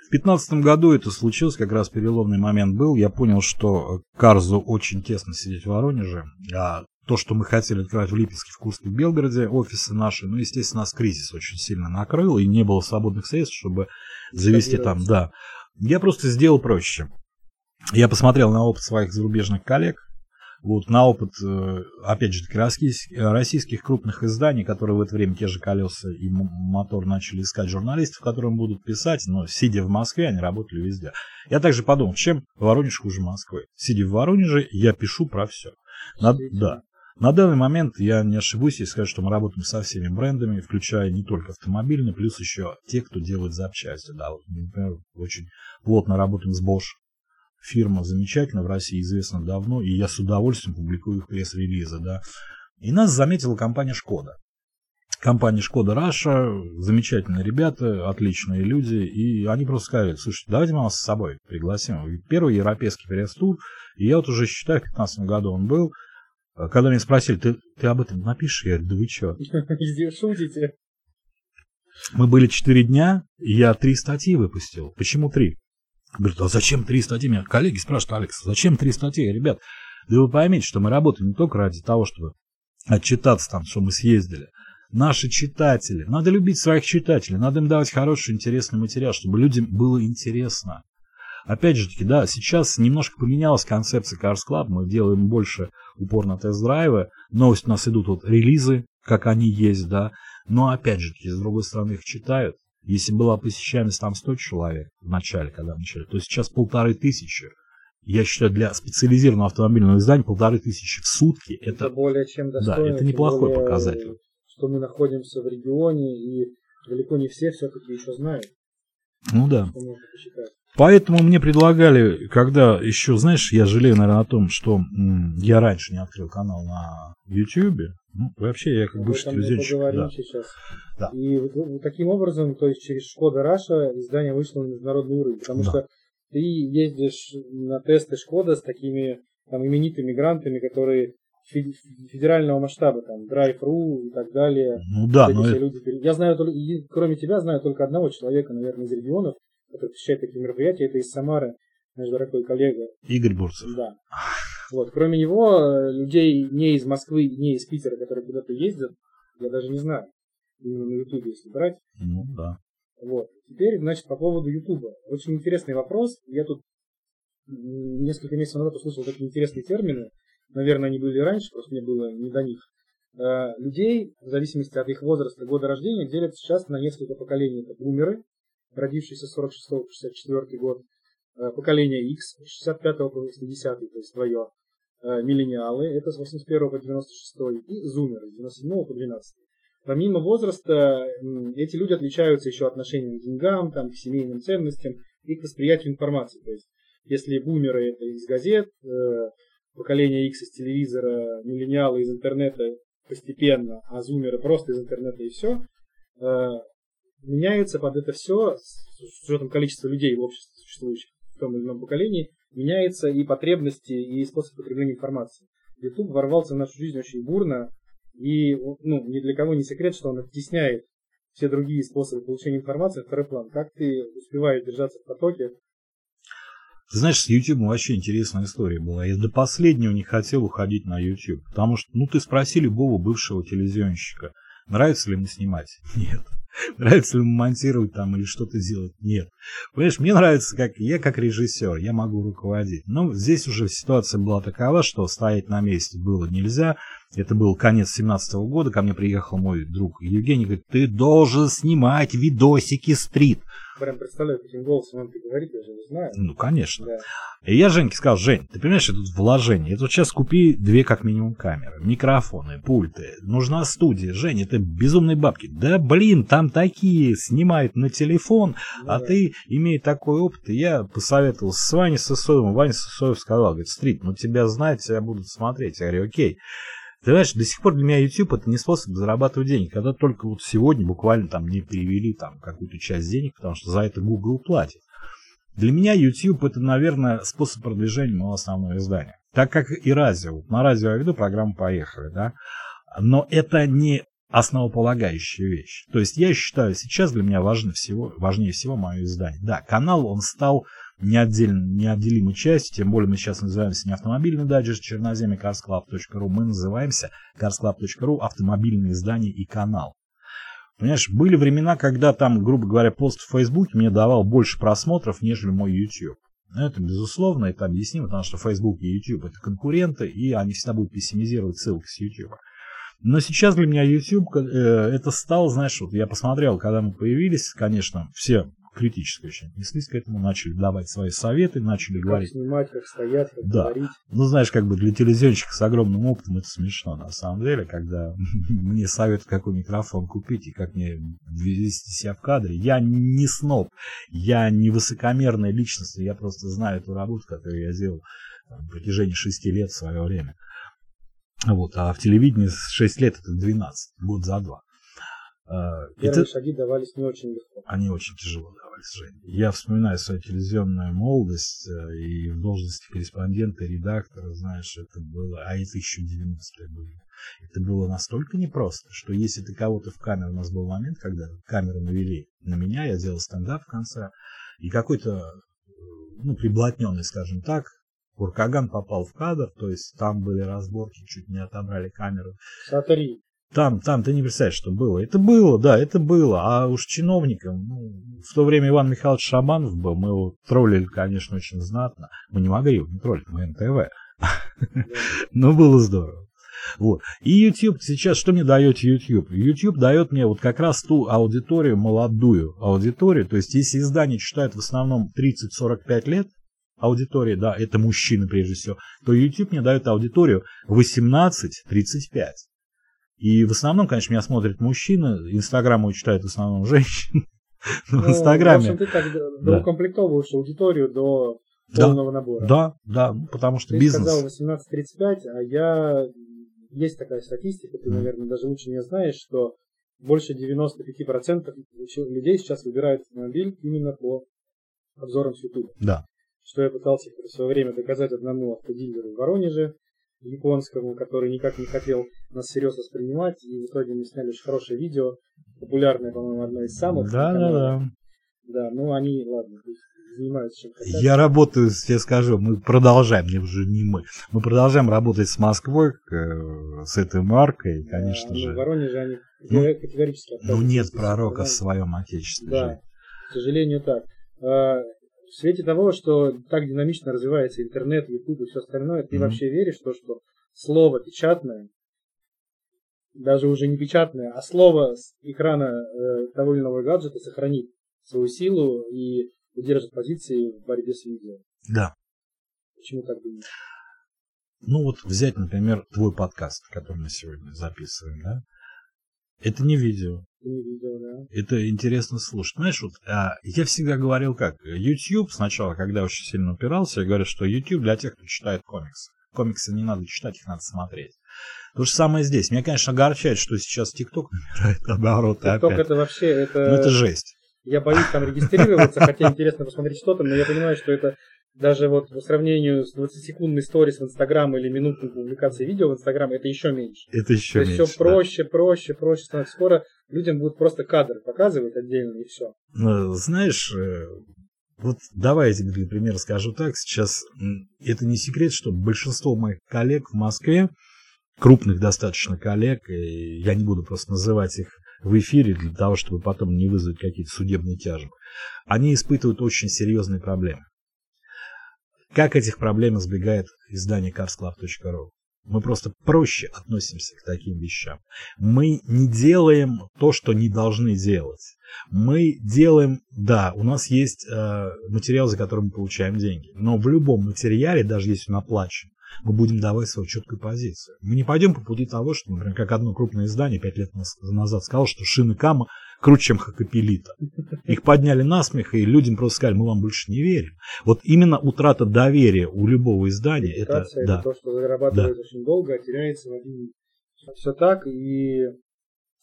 В пятнадцатом году это случилось, как раз переломный момент был. Я понял, что Карзу очень тесно сидеть в Воронеже. А то, что мы хотели открывать в Липецке, в Курске, в Белгороде, офисы наши, ну, естественно, нас кризис очень сильно накрыл, и не было свободных средств, чтобы завести там, да. Я просто сделал проще. Я посмотрел на опыт своих зарубежных коллег, вот на опыт, э, опять же, российских, российских крупных изданий, которые в это время те же колеса и мотор начали искать журналистов, которым будут писать, но сидя в Москве, они работали везде. Я также подумал, чем Воронеж хуже Москвы. Сидя в Воронеже, я пишу про все. На, да. На данный момент я не ошибусь, если скажу, что мы работаем со всеми брендами, включая не только автомобильные, плюс еще те, кто делает запчасти. Да, вот, например, очень плотно работаем с Bosch, фирма замечательная, в России известна давно, и я с удовольствием публикую их пресс-релизы, да. И нас заметила компания Шкода. Компания Шкода Раша, замечательные ребята, отличные люди, и они просто сказали, слушайте, давайте мы вас с собой пригласим. Первый европейский пресс-тур, и я вот уже считаю, в 2015 году он был, когда меня спросили, ты, ты об этом напишешь? Я говорю, да вы что? Шутите. Мы были четыре дня, и я три статьи выпустил. Почему три? Говорит, а зачем три статьи? Меня коллеги спрашивают, Алекс, зачем три статьи? Ребят, да вы поймите, что мы работаем не только ради того, чтобы отчитаться там, что мы съездили. Наши читатели, надо любить своих читателей, надо им давать хороший, интересный материал, чтобы людям было интересно. Опять же таки, да, сейчас немножко поменялась концепция Cars Club, мы делаем больше упор на тест-драйвы, новости у нас идут вот релизы, как они есть, да, но опять же таки, с другой стороны, их читают, если была посещаемость там 100 человек в начале, когда начали, то сейчас полторы тысячи. Я считаю, для специализированного автомобильного издания полторы тысячи в сутки это, это более чем достойно. Да, это неплохой более, показатель. Что мы находимся в регионе, и далеко не все все-таки еще знают. Ну да. Поэтому мне предлагали, когда еще, знаешь, я жалею, наверное, о том, что я раньше не открыл канал на YouTube, ну, вообще, я как Об бывший телевизионщик. Да. сейчас. Да. И вот, таким образом, то есть через Шкода Раша издание вышло на международный уровень, потому да. что ты ездишь на тесты Шкода с такими там именитыми грантами, которые федерального масштаба, там, Drive.ru и так далее. Ну да, но люди... Я знаю, только, кроме тебя, знаю только одного человека, наверное, из регионов, который посещает такие мероприятия, это из Самары, наш дорогой коллега. Игорь Бурцев. Да. Вот. Кроме него, э, людей не из Москвы, не из Питера, которые куда-то ездят, я даже не знаю. Именно на Ютубе, если брать. Ну, да. Вот. Теперь, значит, по поводу Ютуба. Очень интересный вопрос. Я тут несколько месяцев назад услышал такие интересные термины. Наверное, они были раньше, просто мне было не до них. Э, людей, в зависимости от их возраста, года рождения, делят сейчас на несколько поколений. Это бумеры, родившиеся с 46-64 год, э, поколение X, 65 по 80 то есть твое, миллениалы, это с 81 по 96, и зумеры, с 97 по 12. Помимо возраста, эти люди отличаются еще отношением к деньгам, там, к семейным ценностям и к восприятию информации. То есть, если бумеры это из газет, э, поколение X из телевизора, миллениалы из интернета постепенно, а зумеры просто из интернета и все, э, меняется под это все, с учетом количества людей в обществе существующих в том или ином поколении, меняется и потребности, и способ потребления информации. YouTube ворвался в нашу жизнь очень бурно, и ну, ни для кого не секрет, что он оттесняет все другие способы получения информации в второй план. Как ты успеваешь держаться в потоке? Ты знаешь, с YouTube вообще интересная история была. Я до последнего не хотел уходить на YouTube. Потому что, ну, ты спроси любого бывшего телевизионщика, нравится ли ему снимать? Нет. Нравится ли монтировать там или что-то делать? Нет. Понимаешь, мне нравится, как я как режиссер, я могу руководить. Но здесь уже ситуация была такова, что стоять на месте было нельзя. Это был конец 17 года, ко мне приехал мой друг Евгений, говорит, ты должен снимать видосики стрит. Прям представляю, каким голосом он говорит, я же не знаю. Ну, конечно. Да. И я Женьке сказал, Жень, ты понимаешь, это вложение. Это вот сейчас купи две как минимум камеры, микрофоны, пульты. Нужна студия. Жень, это безумные бабки. Да блин, там такие снимают на телефон, ну, а да. ты, имея такой опыт, я посоветовал с Ваней Сосоевым. Ваня Сосоев сказал, говорит, Стрит, ну тебя знать, тебя будут смотреть. Я говорю, окей. Ты знаешь, до сих пор для меня YouTube это не способ зарабатывать деньги. Когда только вот сегодня буквально там мне перевели там какую-то часть денег, потому что за это Google платит. Для меня YouTube это, наверное, способ продвижения моего основного издания. Так как и радио. На радио я веду программу «Поехали», да. Но это не основополагающая вещь. То есть я считаю, сейчас для меня важно всего, важнее всего мое издание. Да, канал, он стал неотдельно, неотделимой частью, тем более мы сейчас называемся не автомобильный дайджест черноземье carsclub.ru, мы называемся carsclub.ru автомобильное издание и канал. Понимаешь, были времена, когда там, грубо говоря, пост в Facebook мне давал больше просмотров, нежели мой YouTube. Это, безусловно, это объяснимо, потому что Facebook и YouTube это конкуренты, и они всегда будут пессимизировать ссылки с YouTube. Но сейчас для меня YouTube э, это стал, знаешь, вот я посмотрел, когда мы появились, конечно, все критически очень отнеслись к этому, начали давать свои советы, начали как говорить. снимать, как стоять, как да. говорить. Ну, знаешь, как бы для телевизионщика с огромным опытом это смешно, на самом деле, когда мне советуют, какой микрофон купить и как мне вести себя в кадре. Я не сноб, я не высокомерная личность, я просто знаю эту работу, которую я делал там, на протяжении шести лет в свое время. Вот, а в телевидении 6 лет это 12, год за два. А, Первые это... шаги давались не очень легко. Они очень тяжело давались, Жень. Я вспоминаю свою телевизионную молодость э, и в должности корреспондента, редактора, знаешь, это было, а это еще 90-е были. Это было настолько непросто, что если ты кого-то в камеру, у нас был момент, когда камеру навели на меня, я делал стендап в конце, и какой-то, ну, приблотненный, скажем так, Куркаган попал в кадр, то есть там были разборки, чуть не отобрали камеру. Смотри, там, там, ты не представляешь, что было. Это было, да, это было. А уж чиновникам, ну, в то время Иван Михайлович Шабанов был, мы его троллили, конечно, очень знатно. Мы не могли его не троллить, мы НТВ. Но было здорово. Вот. И YouTube сейчас, что мне дает YouTube? YouTube дает мне вот как раз ту аудиторию, молодую аудиторию. То есть, если издание читают в основном 30-45 лет, аудитория, да, это мужчины прежде всего, то YouTube мне дает аудиторию 18-35. И в основном, конечно, меня смотрят мужчины, Инстаграм мой читают в основном женщины. Ну, в Инстаграме. В общем, ты так да. доукомплектовываешь аудиторию до полного да, набора. Да, да, потому что ты бизнес... Ты сказал 18-35, а я... Есть такая статистика, ты, наверное, даже лучше не знаешь, что больше 95% людей сейчас выбирают автомобиль именно по обзорам с YouTube. Да. Что я пытался в свое время доказать одному автодилеру в Воронеже, японскому, который никак не хотел нас всерьез воспринимать, и в итоге мы сняли очень хорошее видео, популярное, по-моему, одно из самых. Да, да, да. Да, ну они, ладно, занимаются чем хотят. Я работаю, я скажу, мы продолжаем, не уже не мы, мы продолжаем работать с Москвой, э, с этой маркой, конечно да, ну, же. В Воронеже они ну, категорически Ну нет пророка в своем отечестве. Да, же. к сожалению так. В свете того, что так динамично развивается интернет, YouTube и все остальное, ты mm-hmm. вообще веришь в то, что слово печатное, даже уже не печатное, а слово с экрана э, того или иного гаджета сохранит свою силу и удержит позиции в борьбе с видео? Да. Почему так думаешь? Ну вот взять, например, твой подкаст, который мы сегодня записываем, да? Это не видео. Не видел, да. Это интересно слушать. Знаешь, вот а, я всегда говорил как, YouTube сначала, когда очень сильно упирался, я говорю, что YouTube для тех, кто читает комиксы. Комиксы не надо читать, их надо смотреть. То же самое здесь. Меня, конечно, огорчает, что сейчас ТикТок набирает обороты TikTok опять. это вообще... Это... Ну, это жесть. Я боюсь там регистрироваться, хотя интересно посмотреть что там, но я понимаю, что это даже вот по сравнению с 20-секундной сторис в Инстаграм или минутной публикацией видео в Инстаграм, это еще меньше. Это еще То меньше. То все проще, да. проще, проще становится. Скоро людям будут просто кадры показывать отдельно и все. Ну, знаешь, э, вот давай я тебе для примера скажу так. Сейчас это не секрет, что большинство моих коллег в Москве, крупных достаточно коллег, и я не буду просто называть их в эфире для того, чтобы потом не вызвать какие-то судебные тяжбы, они испытывают очень серьезные проблемы. Как этих проблем избегает издание carsclub.ru? Мы просто проще относимся к таким вещам. Мы не делаем то, что не должны делать. Мы делаем, да, у нас есть э, материал, за который мы получаем деньги. Но в любом материале, даже если он оплачен, мы будем давать свою четкую позицию. Мы не пойдем по пути того, что, например, как одно крупное издание пять лет назад сказало, что шины Кама круче, чем Хакапелита. Их подняли на смех, и людям просто сказали, мы вам больше не верим. Вот именно утрата доверия у любого издания, это, это да. то, что зарабатывает да. очень долго, а теряется в один Все так, и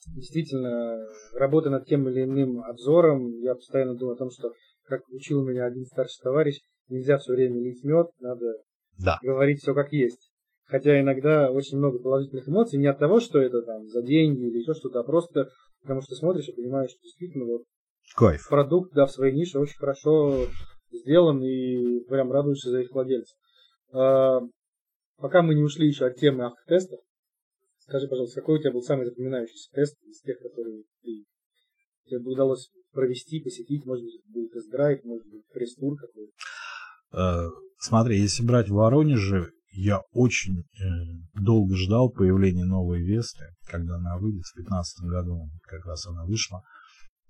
действительно, работа над тем или иным обзором, я постоянно думаю о том, что, как учил меня один старший товарищ, нельзя все время лить мед, надо да. говорить все как есть. Хотя иногда очень много положительных эмоций, не от того, что это там за деньги или еще что-то, а просто потому что смотришь и понимаешь, что действительно вот Кайф. продукт, да, в своей нише очень хорошо сделан и прям радуешься за их владельцев. А, пока мы не ушли еще от темы автотестов, скажи, пожалуйста, какой у тебя был самый запоминающийся тест из тех, которые ты, тебе удалось провести, посетить, может быть, был тест-драйв, может быть, пресс-тур какой-то? Э, смотри, если брать в Воронеже, я очень э, долго ждал появления новой Весты, когда она выйдет в 2015 году, как раз она вышла.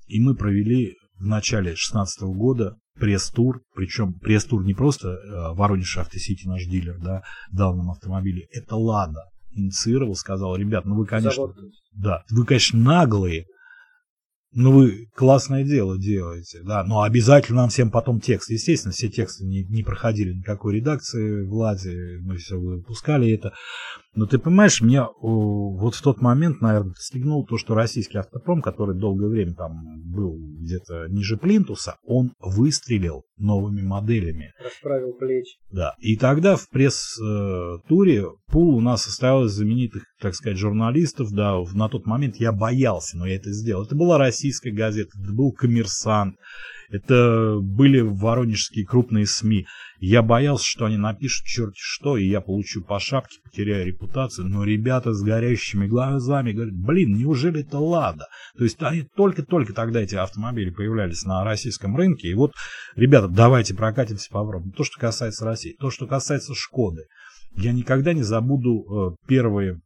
И мы провели в начале 2016 года пресс-тур, причем пресс-тур не просто э, Воронеж Автосити, наш дилер, да, дал нам автомобили, это Лада инициировал, сказал, ребят, ну вы, конечно, Завод. да, вы, конечно, наглые, ну вы классное дело делаете, да, но обязательно нам всем потом текст. Естественно, все тексты не, не проходили никакой редакции в Ладе, мы все выпускали это. Но ты понимаешь, мне вот в тот момент, наверное, стегнул то, что российский автопром, который долгое время там был где-то ниже плинтуса, он выстрелил новыми моделями. Расправил плечи. Да, и тогда в пресс-туре пул у нас состоялось знаменитых, так сказать, журналистов, да, на тот момент я боялся, но я это сделал. Это была российская газета, это был коммерсант, это были воронежские крупные СМИ. Я боялся, что они напишут черти что, и я получу по шапке, потеряю репутацию. Но ребята с горящими глазами говорят, блин, неужели это Лада? То есть они только-только тогда эти автомобили появлялись на российском рынке. И вот, ребята, давайте прокатимся попробуем. То, что касается России. То, что касается Шкоды. Я никогда не забуду э, первые,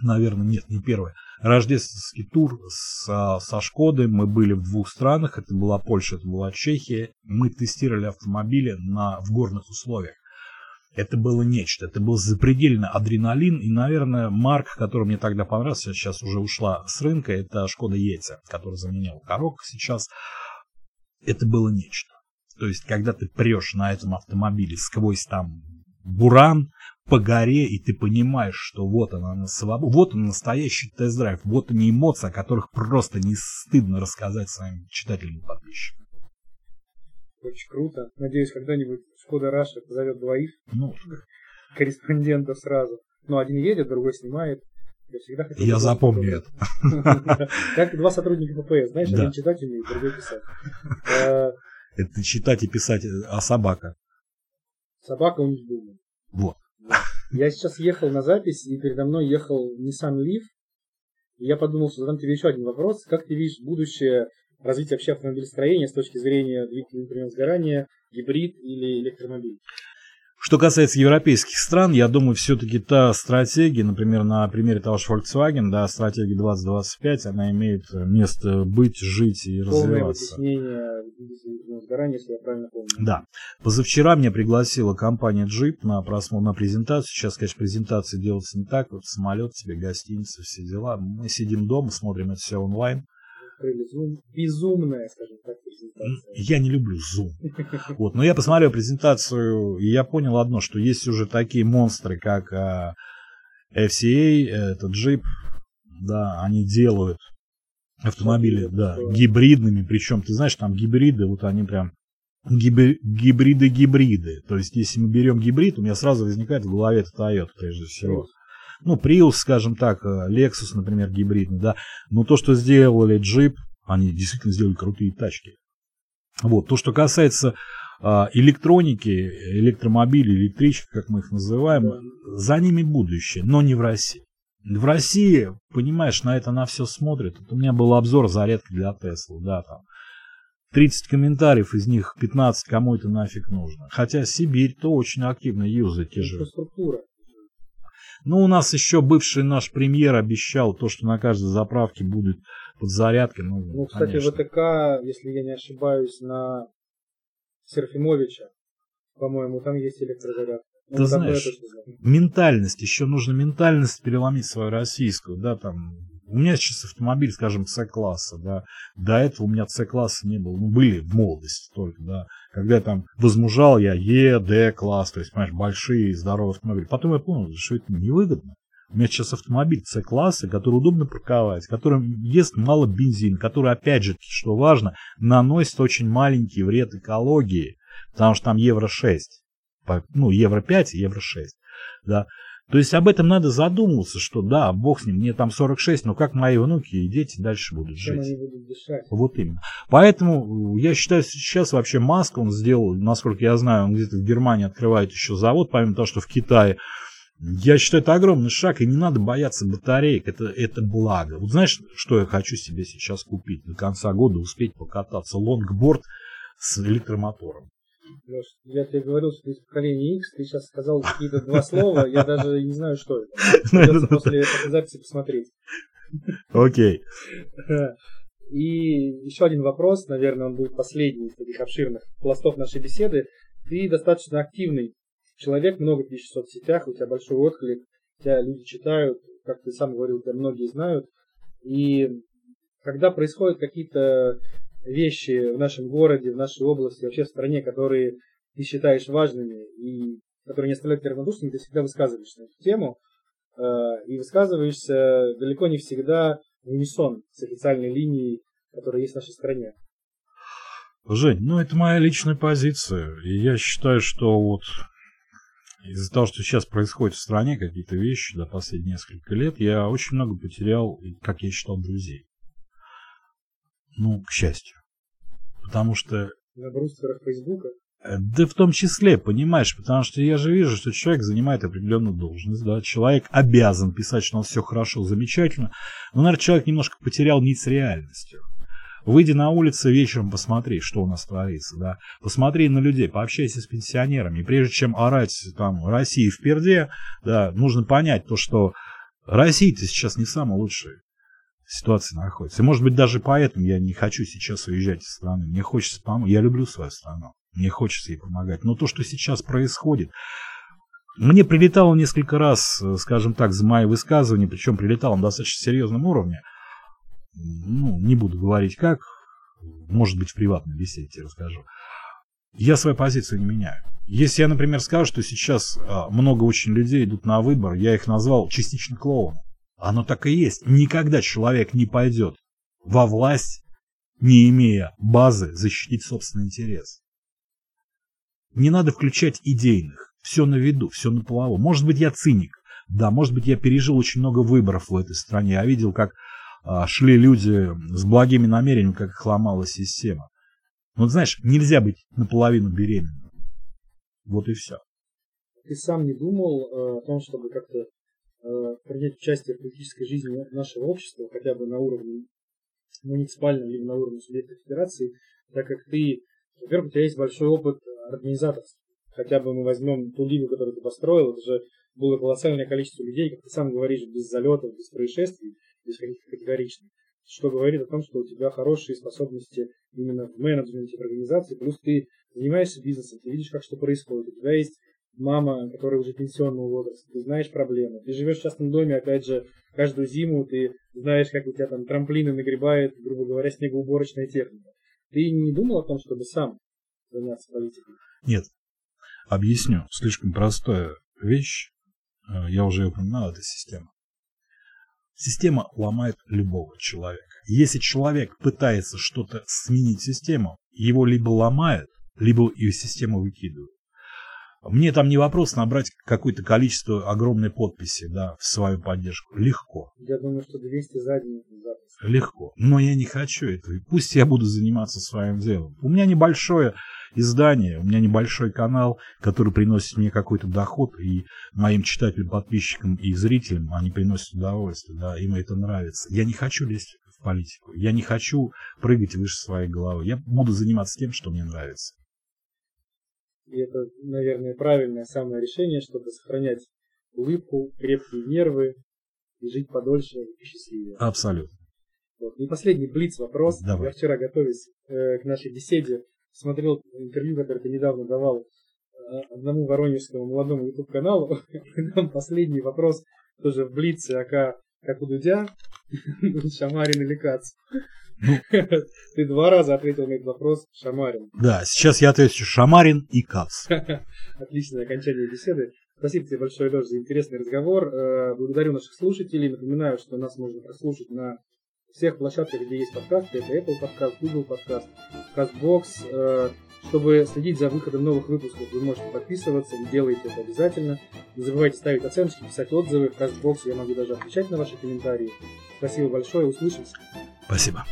наверное, нет, не первые, рождественский тур со, со Шкоды. Мы были в двух странах. Это была Польша, это была Чехия. Мы тестировали автомобили на, в горных условиях. Это было нечто. Это был запредельный адреналин. И, наверное, марка, которая мне тогда понравился, сейчас уже ушла с рынка, это Шкода Еця, который заменял Корок сейчас. Это было нечто. То есть, когда ты прешь на этом автомобиле сквозь там буран, по горе, и ты понимаешь, что вот она на свободе, вот он настоящий тест-драйв, вот они эмоции, о которых просто не стыдно рассказать своим читателям и подписчикам. Очень круто. Надеюсь, когда-нибудь Шкода Раша позовет двоих ну, корреспондентов сразу. Ну, один едет, другой снимает. Я всегда хотел... Я запомню это. Как два сотрудника ППС, знаешь, один читать умеет, другой писать. Э, это читать и писать, а собака? Собака у них думает. Вот. Я сейчас ехал на запись, и передо мной ехал Nissan Leaf. И я подумал, что задам тебе еще один вопрос. Как ты видишь будущее развития вообще автомобилестроения с точки зрения двигателя внутреннего сгорания, гибрид или электромобиль? Что касается европейских стран, я думаю, все-таки та стратегия, например, на примере того же Volkswagen, да, стратегия 2025, она имеет место быть, жить и Полное развиваться. сгорания, если я правильно помню. Да. Позавчера меня пригласила компания Jeep на просмотр, на презентацию. Сейчас, конечно, презентации делаются не так. Вот самолет тебе, гостиница, все дела. Мы сидим дома, смотрим это все онлайн открыли Zoom. Безумная, скажем так, презентация. Я не люблю Zoom. Вот. Но я посмотрел презентацию, и я понял одно, что есть уже такие монстры, как а, FCA, это Jeep, да, они делают автомобили, да, гибридными, причем, ты знаешь, там гибриды, вот они прям гибриды-гибриды. То есть, если мы берем гибрид, у меня сразу возникает в голове это Toyota, прежде всего ну, Prius, скажем так, э, Lexus, например, гибридный, да, но то, что сделали Jeep, они действительно сделали крутые тачки. Вот, то, что касается а, электроники, электромобилей, электричек, как мы их называем, за ними будущее, но не в России. В России, понимаешь, на это на все смотрят. Вот у меня был обзор зарядки для Tesla, да, там. 30 комментариев, из них 15 кому это нафиг нужно. Хотя Сибирь то очень активно юзает те же. Инфраструктура. Ну, у нас еще бывший наш премьер обещал то, что на каждой заправке будет подзарядка. Ну, ну кстати, конечно. ВТК, если я не ошибаюсь, на Серфимовича, по-моему, там есть электрозарядка. Ну, Ты знаешь, ментальность, еще нужно ментальность переломить свою российскую, да, там, у меня сейчас автомобиль, скажем, С-класса, да, до этого у меня С-класса не было, ну, были в молодости только, да, когда я там возмужал, я Е, Д класс, то есть, понимаешь, большие здоровые автомобили. Потом я понял, что это невыгодно. У меня сейчас автомобиль С-класса, который удобно парковать, который ест мало бензин, который, опять же, что важно, наносит очень маленький вред экологии, потому что там евро 6, ну, евро 5, евро 6, да. То есть об этом надо задумываться, что да, бог с ним, мне там 46, но как мои внуки и дети дальше будут Чем жить. они будут дышать? Вот именно. Поэтому я считаю, сейчас вообще Маск, он сделал, насколько я знаю, он где-то в Германии открывает еще завод, помимо того, что в Китае. Я считаю, это огромный шаг, и не надо бояться батареек, это, это благо. Вот знаешь, что я хочу себе сейчас купить? До конца года успеть покататься. Лонгборд с электромотором. Леш, я тебе говорил, что ты из поколения X, ты сейчас сказал какие-то два слова, я даже не знаю, что это. Придется после этой записи посмотреть. Окей. И еще один вопрос, наверное, он будет последний из таких обширных пластов нашей беседы. Ты достаточно активный человек, много пишешь в соцсетях, у тебя большой отклик, тебя люди читают, как ты сам говорил, тебя многие знают. И когда происходят какие-то вещи в нашем городе, в нашей области, вообще в стране, которые ты считаешь важными и которые не оставляют тебя равнодушными, ты всегда высказываешься на эту тему. Э, и высказываешься далеко не всегда в унисон с официальной линией, которая есть в нашей стране. Жень, ну это моя личная позиция. И я считаю, что вот из-за того, что сейчас происходит в стране какие-то вещи за последние несколько лет, я очень много потерял, как я считал, друзей. Ну, к счастью. Потому что... На брустерах Фейсбука? Э, да в том числе, понимаешь, потому что я же вижу, что человек занимает определенную должность, да, человек обязан писать, что у нас все хорошо, замечательно, но, наверное, человек немножко потерял нить с реальностью. Выйди на улицу вечером, посмотри, что у нас творится, да. Посмотри на людей, пообщайся с пенсионерами. И прежде чем орать там России в перде, да, нужно понять то, что Россия-то сейчас не самая лучшая ситуации находится. И может быть даже поэтому я не хочу сейчас уезжать из страны. Мне хочется помочь. Я люблю свою страну. Мне хочется ей помогать. Но то, что сейчас происходит, мне прилетало несколько раз, скажем так, за мои высказывания, причем прилетало на достаточно серьезном уровне. Ну, не буду говорить как, может быть, в приватной беседе тебе расскажу. Я свою позицию не меняю. Если я, например, скажу, что сейчас а, много очень людей идут на выбор, я их назвал частично клоуном. Оно так и есть. Никогда человек не пойдет во власть, не имея базы защитить собственный интерес. Не надо включать идейных. Все на виду, все на плаву. Может быть, я циник. Да, может быть, я пережил очень много выборов в этой стране. Я видел, как а, шли люди с благими намерениями, как их ломала система. Но, знаешь, нельзя быть наполовину беременным. Вот и все. Ты сам не думал э, о том, чтобы как-то принять участие в политической жизни нашего общества, хотя бы на уровне муниципальном или на уровне субъекта федерации, так как ты, во-первых, у тебя есть большой опыт организаторства. Хотя бы мы возьмем ту лигу, которую ты построил, это же было колоссальное количество людей, как ты сам говоришь, без залетов, без происшествий, без каких-то категоричных. Что говорит о том, что у тебя хорошие способности именно в менеджменте, в организации, плюс ты занимаешься бизнесом, ты видишь, как что происходит, у тебя есть мама, которая уже пенсионного возраста, ты знаешь проблемы. Ты живешь в частном доме, опять же, каждую зиму ты знаешь, как у тебя там трамплины нагребает, грубо говоря, снегоуборочная техника. Ты не думал о том, чтобы сам заняться политикой? Нет. Объясню. Слишком простая вещь. Э, я уже упоминал, это система. Система ломает любого человека. Если человек пытается что-то сменить систему, его либо ломает, либо ее систему выкидывают. Мне там не вопрос набрать какое-то количество огромной подписи да, в свою поддержку. Легко. Я думаю, что 200 задних записей. Легко. Но я не хочу этого. И пусть я буду заниматься своим делом. У меня небольшое издание, у меня небольшой канал, который приносит мне какой-то доход, и моим читателям, подписчикам и зрителям они приносят удовольствие, да, им это нравится. Я не хочу лезть в политику. Я не хочу прыгать выше своей головы. Я буду заниматься тем, что мне нравится. И это, наверное, правильное самое решение, чтобы сохранять улыбку, крепкие нервы и жить подольше и счастливее. Абсолютно. Вот. И последний блиц вопрос. Давай. Я вчера, готовясь э, к нашей беседе, смотрел интервью, которое ты недавно давал э, одному воронежскому молодому YouTube каналу. Там последний вопрос тоже в блице, ака как у Дудя, Шамарин или Кац. Ну, Ты два раза ответил на этот вопрос Шамарин. Да, сейчас я отвечу Шамарин и Кац. Отличное окончание беседы. Спасибо тебе большое, Леш, за интересный разговор. Э, благодарю наших слушателей. Напоминаю, что нас можно прослушать на всех площадках, где есть подкасты. Это Apple подкаст, Google подкаст, CastBox. Чтобы следить за выходом новых выпусков, вы можете подписываться и делайте это обязательно. Не забывайте ставить оценки, писать отзывы. В CastBox я могу даже отвечать на ваши комментарии. Спасибо большое, услышимся. Спасибо.